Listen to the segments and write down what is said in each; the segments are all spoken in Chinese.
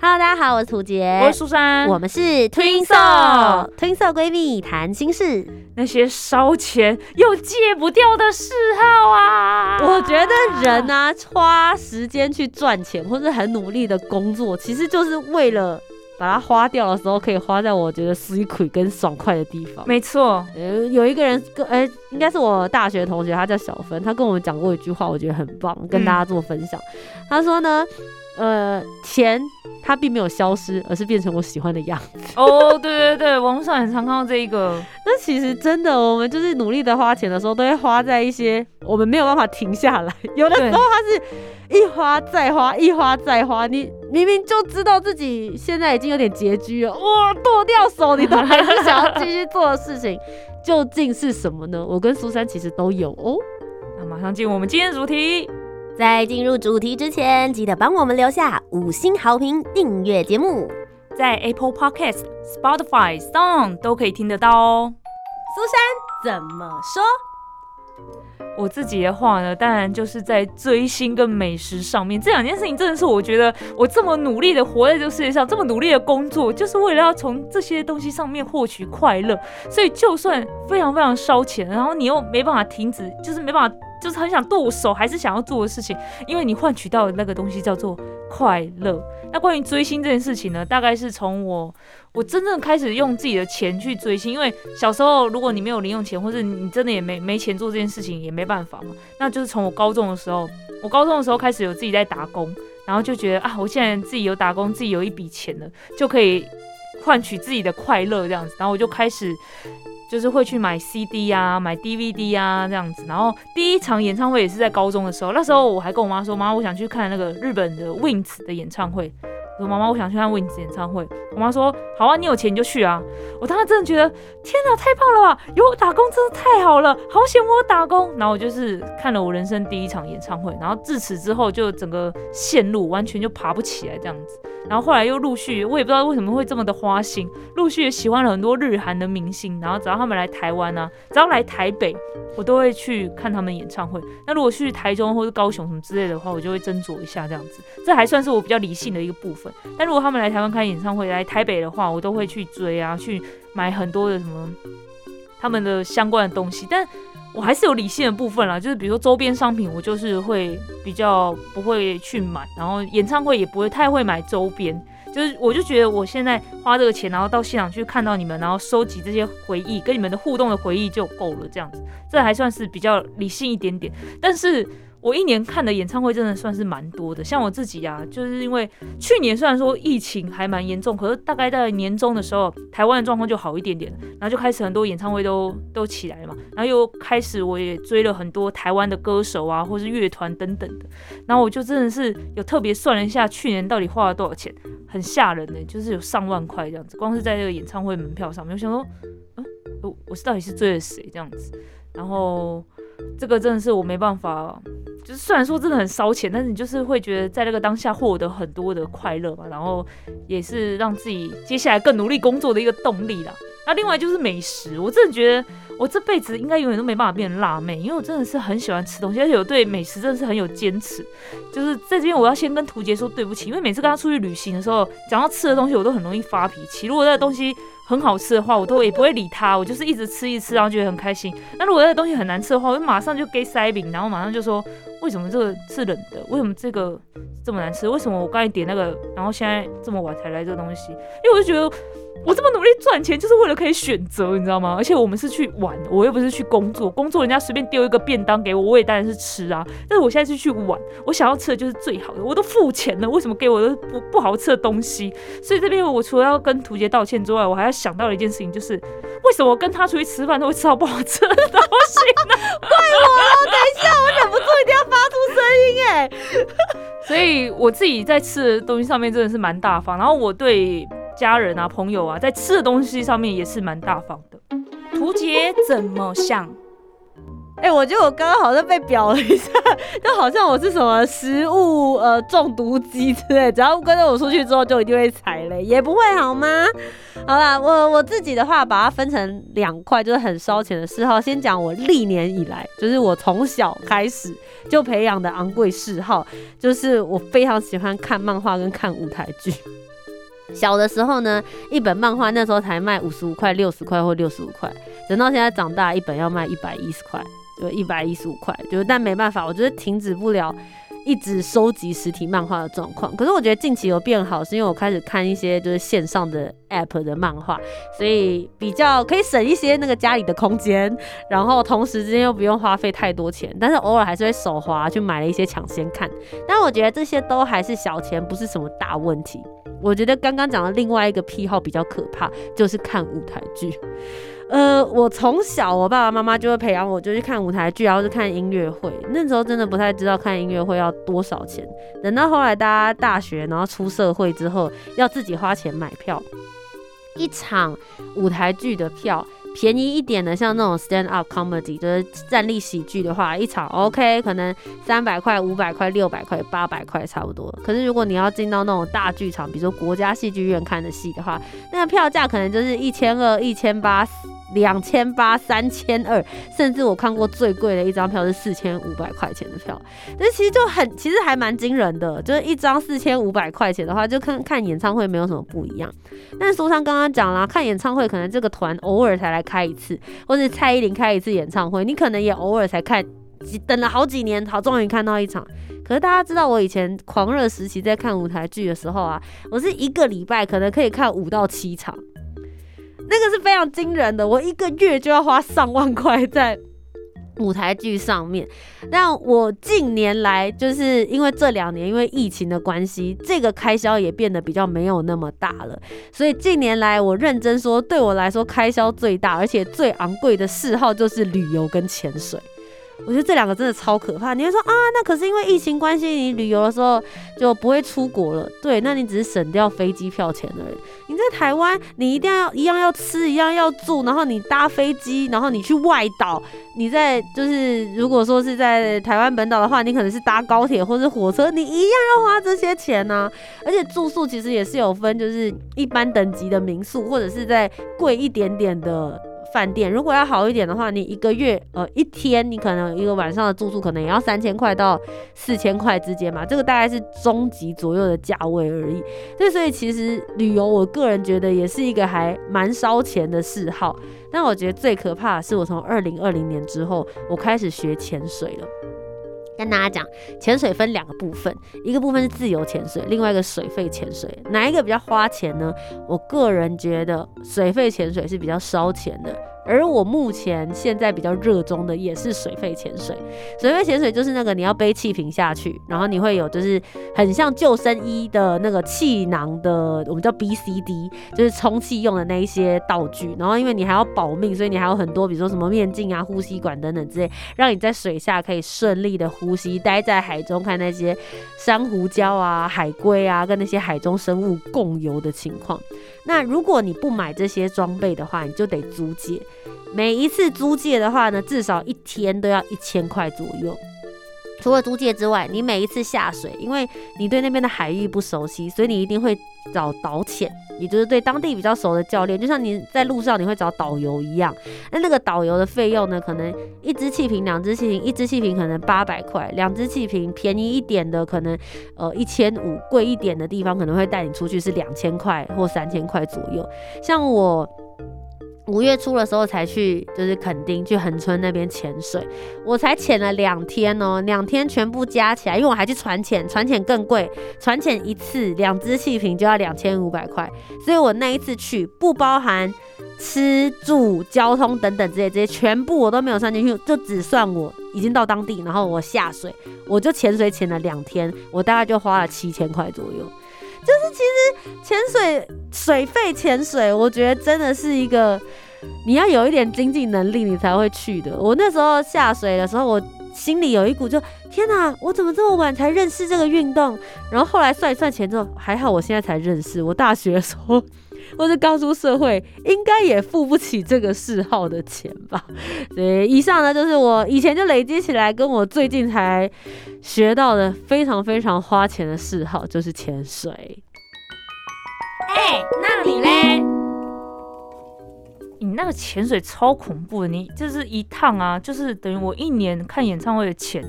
Hello，大家好，我是涂杰，我是苏珊，我们是 Twinso Twinso 闺蜜谈心事。那些烧钱又戒不掉的嗜好啊！我觉得人啊，花时间去赚钱，或是很努力的工作，其实就是为了把它花掉的时候，可以花在我觉得舒快跟爽快的地方。没错，呃，有一个人跟哎，应该是我大学同学，他叫小芬，他跟我们讲过一句话，我觉得很棒，跟大家做分享。他说呢。呃，钱它并没有消失，而是变成我喜欢的样子。哦，对对对，网络上很常看到这一个。那其实真的，我们就是努力的花钱的时候，都会花在一些我们没有办法停下来。有的时候它是一花再花，一花再花。你明明就知道自己现在已经有点拮据了，哇，剁掉手，你都还是想要继续做的事情，究竟是什么呢？我跟苏珊其实都有哦。那马上进入我们今天的主题。在进入主题之前，记得帮我们留下五星好评，订阅节目，在 Apple Podcast、Spotify、Song 都可以听得到哦。苏珊怎么说？我自己的话呢，当然就是在追星跟美食上面这两件事情，真的是我觉得我这么努力的活在这个世界上，这么努力的工作，就是为了要从这些东西上面获取快乐。所以就算非常非常烧钱，然后你又没办法停止，就是没办法。就是很想剁手，还是想要做的事情，因为你换取到的那个东西叫做快乐。那关于追星这件事情呢，大概是从我我真正开始用自己的钱去追星，因为小时候如果你没有零用钱，或者你真的也没没钱做这件事情，也没办法嘛。那就是从我高中的时候，我高中的时候开始有自己在打工，然后就觉得啊，我现在自己有打工，自己有一笔钱了，就可以换取自己的快乐这样子，然后我就开始。就是会去买 CD 啊，买 DVD 啊这样子，然后第一场演唱会也是在高中的时候，那时候我还跟我妈说，妈，我想去看那个日本的 Wings 的演唱会。我说妈妈，我想去看 Wings 演唱会。我妈说好啊，你有钱你就去啊。我当时真的觉得天哪，太棒了吧！有打工真的太好了，好羡慕我打工。然后我就是看了我人生第一场演唱会，然后自此之后就整个线路完全就爬不起来这样子。然后后来又陆续，我也不知道为什么会这么的花心，陆续也喜欢了很多日韩的明星。然后只要他们来台湾啊，只要来台北，我都会去看他们演唱会。那如果去台中或者高雄什么之类的话，我就会斟酌一下这样子。这还算是我比较理性的一个部分。但如果他们来台湾开演唱会，来台北的话，我都会去追啊，去买很多的什么他们的相关的东西。但我还是有理性的部分啦，就是比如说周边商品，我就是会比较不会去买，然后演唱会也不会太会买周边。就是我就觉得我现在花这个钱，然后到现场去看到你们，然后收集这些回忆，跟你们的互动的回忆就够了，这样子，这还算是比较理性一点点。但是。我一年看的演唱会真的算是蛮多的，像我自己啊，就是因为去年虽然说疫情还蛮严重，可是大概在年终的时候，台湾的状况就好一点点，然后就开始很多演唱会都 都起来了嘛，然后又开始我也追了很多台湾的歌手啊，或是乐团等等。的，然后我就真的是有特别算了一下，去年到底花了多少钱，很吓人呢，就是有上万块这样子，光是在这个演唱会门票上面，我想说，嗯，我我是到底是追了谁这样子，然后这个真的是我没办法。就是虽然说真的很烧钱，但是你就是会觉得在那个当下获得很多的快乐嘛，然后也是让自己接下来更努力工作的一个动力啦。那另外就是美食，我真的觉得我这辈子应该永远都没办法变成辣妹，因为我真的是很喜欢吃东西，而且我对美食真的是很有坚持。就是在这边我要先跟图杰说对不起，因为每次跟他出去旅行的时候，讲到吃的东西，我都很容易发脾气。如果那个东西很好吃的话，我都也不会理他，我就是一直吃一吃，然后觉得很开心。那如果那个东西很难吃的话，我就马上就给塞饼，然后马上就说。为什么这个是冷的？为什么这个这么难吃？为什么我刚才点那个，然后现在这么晚才来这个东西？因为我就觉得我这么努力赚钱，就是为了可以选择，你知道吗？而且我们是去玩，我又不是去工作。工作人家随便丢一个便当给我，我也当然是吃啊。但是我现在是去玩，我想要吃的就是最好的，我都付钱了，为什么给我的不不好吃的东西？所以这边我除了要跟图杰道歉之外，我还要想到了一件事情，就是为什么我跟他出去吃饭都会吃到不好吃的东西呢？怪我了，等一下，我忍不住一定要发出声音哎！所以我自己在吃的东西上面真的是蛮大方，然后我对家人啊、朋友啊，在吃的东西上面也是蛮大方的。图杰怎么想？哎，我觉得我刚刚好像被表了一下，就好像我是什么食物呃中毒机之类，只要跟着我出去之后就一定会踩雷，也不会好吗？好啦，我我自己的话把它分成两块，就是很烧钱的嗜好。先讲我历年以来，就是我从小开始就培养的昂贵嗜好，就是我非常喜欢看漫画跟看舞台剧。小的时候呢，一本漫画那时候才卖五十五块、六十块或六十五块，等到现在长大，一本要卖一百一十块。就一百一十五块，就但没办法，我觉得停止不了一直收集实体漫画的状况。可是我觉得近期有变好，是因为我开始看一些就是线上的 app 的漫画，所以比较可以省一些那个家里的空间，然后同时之间又不用花费太多钱。但是偶尔还是会手滑去买了一些抢先看，但我觉得这些都还是小钱，不是什么大问题。我觉得刚刚讲的另外一个癖好比较可怕，就是看舞台剧。呃，我从小我爸爸妈妈就会培养我，就去看舞台剧，然后是看音乐会。那时候真的不太知道看音乐会要多少钱。等到后来大家大学，然后出社会之后，要自己花钱买票，一场舞台剧的票。便宜一点的，像那种 stand up comedy，就是站立喜剧的话，一场 OK，可能三百块、五百块、六百块、八百块差不多。可是如果你要进到那种大剧场，比如说国家戏剧院看的戏的话，那个票价可能就是一千二、一千八。两千八、三千二，甚至我看过最贵的一张票是四千五百块钱的票，这其实就很，其实还蛮惊人的。就是一张四千五百块钱的话，就看看演唱会没有什么不一样。但是苏珊刚刚讲了，看演唱会可能这个团偶尔才来开一次，或者蔡依林开一次演唱会，你可能也偶尔才看，等了好几年，好终于看到一场。可是大家知道，我以前狂热时期在看舞台剧的时候啊，我是一个礼拜可能可以看五到七场。那个是非常惊人的，我一个月就要花上万块在舞台剧上面。那我近年来就是因为这两年因为疫情的关系，这个开销也变得比较没有那么大了。所以近年来我认真说，对我来说开销最大而且最昂贵的嗜好就是旅游跟潜水。我觉得这两个真的超可怕。你会说啊，那可是因为疫情关系，你旅游的时候就不会出国了。对，那你只是省掉飞机票钱而已。你在台湾，你一定要一样要吃，一样要住，然后你搭飞机，然后你去外岛，你在就是如果说是在台湾本岛的话，你可能是搭高铁或是火车，你一样要花这些钱呢。而且住宿其实也是有分，就是一般等级的民宿，或者是在贵一点点的。饭店如果要好一点的话，你一个月呃一天，你可能一个晚上的住宿可能也要三千块到四千块之间嘛，这个大概是中级左右的价位而已。对，所以其实旅游，我个人觉得也是一个还蛮烧钱的嗜好。但我觉得最可怕的是，我从二零二零年之后，我开始学潜水了。跟大家讲，潜水分两个部分，一个部分是自由潜水，另外一个水费潜水，哪一个比较花钱呢？我个人觉得水费潜水是比较烧钱的。而我目前现在比较热衷的也是水肺潜水。水肺潜水就是那个你要背气瓶下去，然后你会有就是很像救生衣的那个气囊的，我们叫 B C D，就是充气用的那一些道具。然后因为你还要保命，所以你还有很多，比如说什么面镜啊、呼吸管等等之类，让你在水下可以顺利的呼吸，待在海中看那些珊瑚礁啊、海龟啊跟那些海中生物共游的情况。那如果你不买这些装备的话，你就得租借。每一次租借的话呢，至少一天都要一千块左右。除了租借之外，你每一次下水，因为你对那边的海域不熟悉，所以你一定会找导潜，也就是对当地比较熟的教练，就像你在路上你会找导游一样。那那个导游的费用呢，可能一支气瓶、两支气瓶，一支气瓶可能八百块，两支气瓶便宜一点的可能呃一千五，贵一点的地方可能会带你出去是两千块或三千块左右。像我。五月初的时候才去，就是垦丁去横村那边潜水，我才潜了两天哦，两天全部加起来，因为我还去船潜，船潜更贵，船潜一次两支气瓶就要两千五百块，所以我那一次去不包含吃住交通等等这些这些全部我都没有算进去，就只算我已经到当地，然后我下水，我就潜水潜了两天，我大概就花了七千块左右。就是其实潜水水费潜水，我觉得真的是一个你要有一点经济能力，你才会去的。我那时候下水的时候，我心里有一股就天哪，我怎么这么晚才认识这个运动？然后后来算一算钱之后，还好我现在才认识。我大学的时候或是刚出社会，应该也付不起这个嗜好的钱吧。对，以上呢就是我以前就累积起来，跟我最近才学到的非常非常花钱的嗜好，就是潜水。哎，那你嘞？你那个潜水超恐怖的，你就是一趟啊，就是等于我一年看演唱会的钱。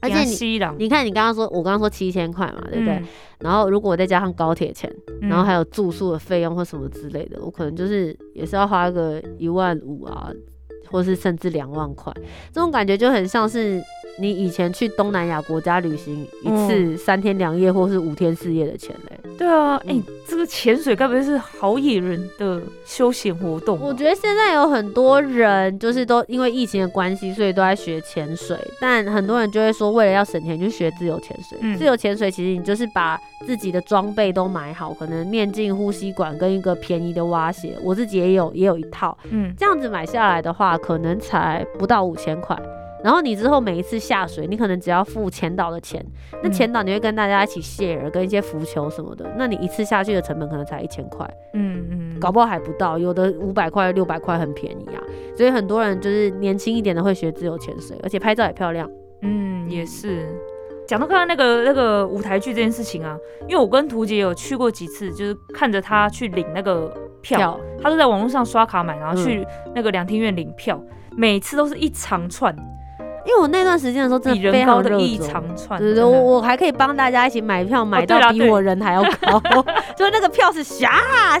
而且你，你看你刚刚说，我刚刚说七千块嘛，对不对？然后如果我再加上高铁钱，然后还有住宿的费用或什么之类的，我可能就是也是要花个一万五啊。或是甚至两万块，这种感觉就很像是你以前去东南亚国家旅行一次三天两夜或是五天四夜的钱嘞。对啊，哎，这个潜水该不会是好野人的休闲活动？我觉得现在有很多人就是都因为疫情的关系，所以都在学潜水。但很多人就会说，为了要省钱，就学自由潜水。自由潜水其实你就是把自己的装备都买好，可能面镜、呼吸管跟一个便宜的蛙鞋。我自己也有也有一套，嗯，这样子买下来的话。可能才不到五千块，然后你之后每一次下水，你可能只要付前导的钱。那前导你会跟大家一起 share，跟一些浮球什么的。那你一次下去的成本可能才一千块，嗯嗯，搞不好还不到，有的五百块、六百块很便宜啊。所以很多人就是年轻一点的会学自由潜水，而且拍照也漂亮。嗯，也是。讲到刚刚那个那个舞台剧这件事情啊，因为我跟图姐有去过几次，就是看着他去领那个票，他都在网络上刷卡买，然后去那个两厅院领票，每次都是一长串。因为我那段时间的时候真的非常热衷，对对，我我还可以帮大家一起买票，买到比我人还要高，就是那个票是下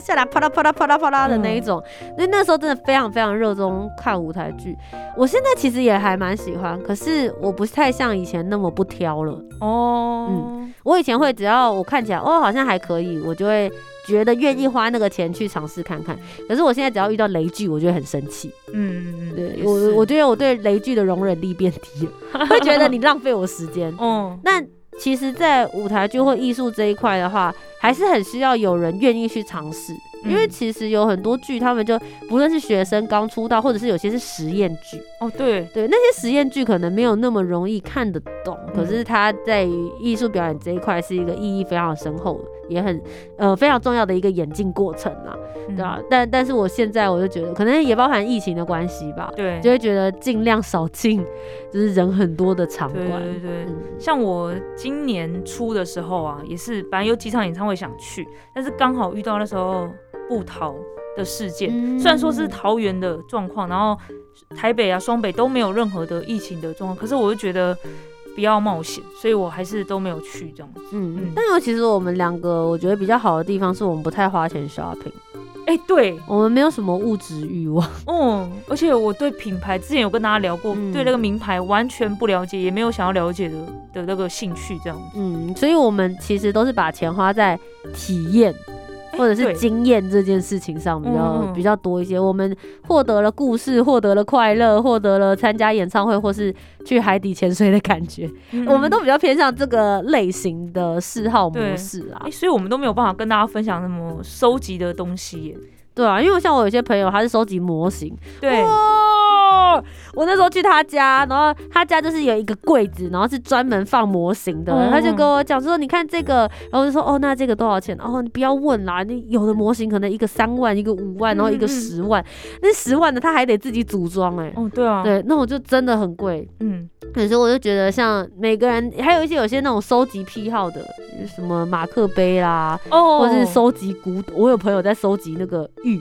下来啪啦啪啦啪啦啪啦的那一种。那那时候真的非常非常热衷看舞台剧。我现在其实也还蛮喜欢，可是我不太像以前那么不挑了。哦，嗯，我以前会只要我看起来哦好像还可以，我就会。觉得愿意花那个钱去尝试看看，可是我现在只要遇到雷剧，我就会很生气。嗯嗯嗯，对我，我觉得我对雷剧的容忍力变低了，会觉得你浪费我时间。嗯，那其实，在舞台剧或艺术这一块的话，还是很需要有人愿意去尝试。因为其实有很多剧，他们就不论是学生刚出道，或者是有些是实验剧。哦，对。对，那些实验剧可能没有那么容易看得懂，可是它在艺术表演这一块是一个意义非常深厚，也很呃非常重要的一个演进过程啊，对吧？但但是我现在我就觉得，可能也包含疫情的关系吧，对，就会觉得尽量少进就是人很多的场馆，对对对。像我今年初的时候啊，也是本来有几场演唱会想去，但是刚好遇到那时候。不逃的事件，虽然说是桃园的状况，然后台北啊、双北都没有任何的疫情的状况，可是我就觉得不要冒险，所以我还是都没有去这样子。嗯嗯。但是其实我们两个，我觉得比较好的地方是我们不太花钱 shopping。哎，对，我们没有什么物质欲望。嗯，而且我对品牌之前有跟大家聊过，对那个名牌完全不了解，也没有想要了解的的那个兴趣这样子。嗯，所以我们其实都是把钱花在体验。或者是经验这件事情上比较比较多一些，我们获得了故事，获得了快乐，获得了参加演唱会或是去海底潜水的感觉，我们都比较偏向这个类型的嗜好模式啊，所以我们都没有办法跟大家分享什么收集的东西，对啊，因为像我有些朋友他是收集模型，对。我那时候去他家，然后他家就是有一个柜子，然后是专门放模型的。他就跟我讲说：“你看这个。”然后我就说：“哦，那这个多少钱？”哦，你不要问啦，你有的模型可能一个三万，一个五万，然后一个十万。那十万的他还得自己组装哎。哦，对啊。对，那我就真的很贵。嗯。可是我就觉得，像每个人，还有一些有些那种收集癖好的，什么马克杯啦，哦，或者是收集古，我有朋友在收集那个玉。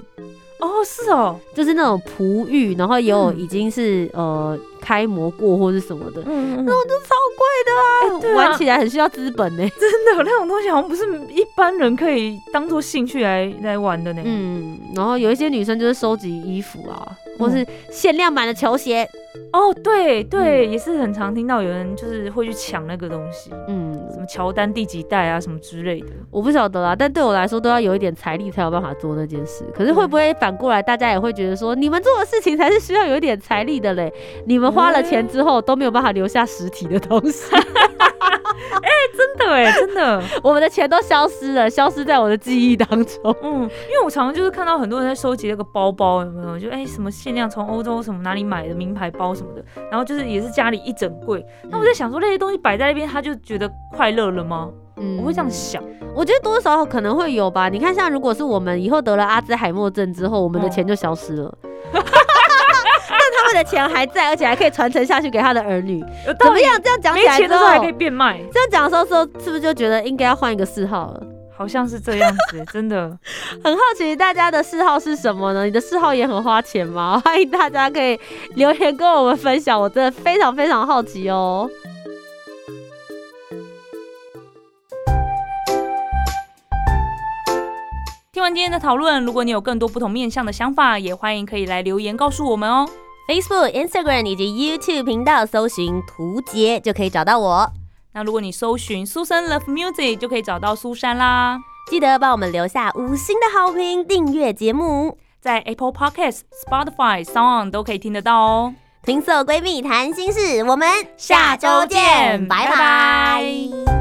哦，是哦，就是那种璞玉，然后也有已经是呃开模过或是什么的，嗯嗯，那种就超贵的啊，玩起来很需要资本呢。真的，那种东西好像不是一般人可以当做兴趣来来玩的呢。嗯，然后有一些女生就是收集衣服啊，或是限量版的球鞋。哦，对对，也是很常听到有人就是会去抢那个东西，嗯，乔丹第几代啊，什么之类的，我不晓得啊。但对我来说，都要有一点财力才有办法做那件事。可是会不会反过来，大家也会觉得说，你们做的事情才是需要有一点财力的嘞？你们花了钱之后都没有办法留下实体的东西。哎，真的哎，真的，我们的钱都消失了，消失在我的记忆当中。嗯，因为我常常就是看到很多人在收集那个包包，有没有？就哎，什么限量从欧洲什么哪里买的名牌包什么的，然后就是也是家里一整柜。那我在想说，那些东西摆在那边，他就觉得快乐了吗？嗯，我会这样想。我觉得多多少少可能会有吧。你看，像如果是我们以后得了阿兹海默症之后，我们的钱就消失了。但 他们的钱还在，而且还可以传承下去给他的儿女。怎么样？这样讲起来之后还可以变卖。这样讲的时候，说是不是就觉得应该要换一个嗜好了？好像是这样子，真的 很好奇大家的嗜好是什么呢？你的嗜好也很花钱吗？欢迎大家可以留言跟我们分享，我真的非常非常好奇哦。听完今天的讨论，如果你有更多不同面向的想法，也欢迎可以来留言告诉我们哦。Facebook、Instagram 以及 YouTube 频道搜寻“图杰”就可以找到我。那如果你搜寻苏珊 Love Music，就可以找到苏珊啦。记得帮我们留下五星的好评，订阅节目，在 Apple Podcast、Spotify、Sound 都可以听得到哦。听色闺蜜谈心事，我们下周见，拜拜。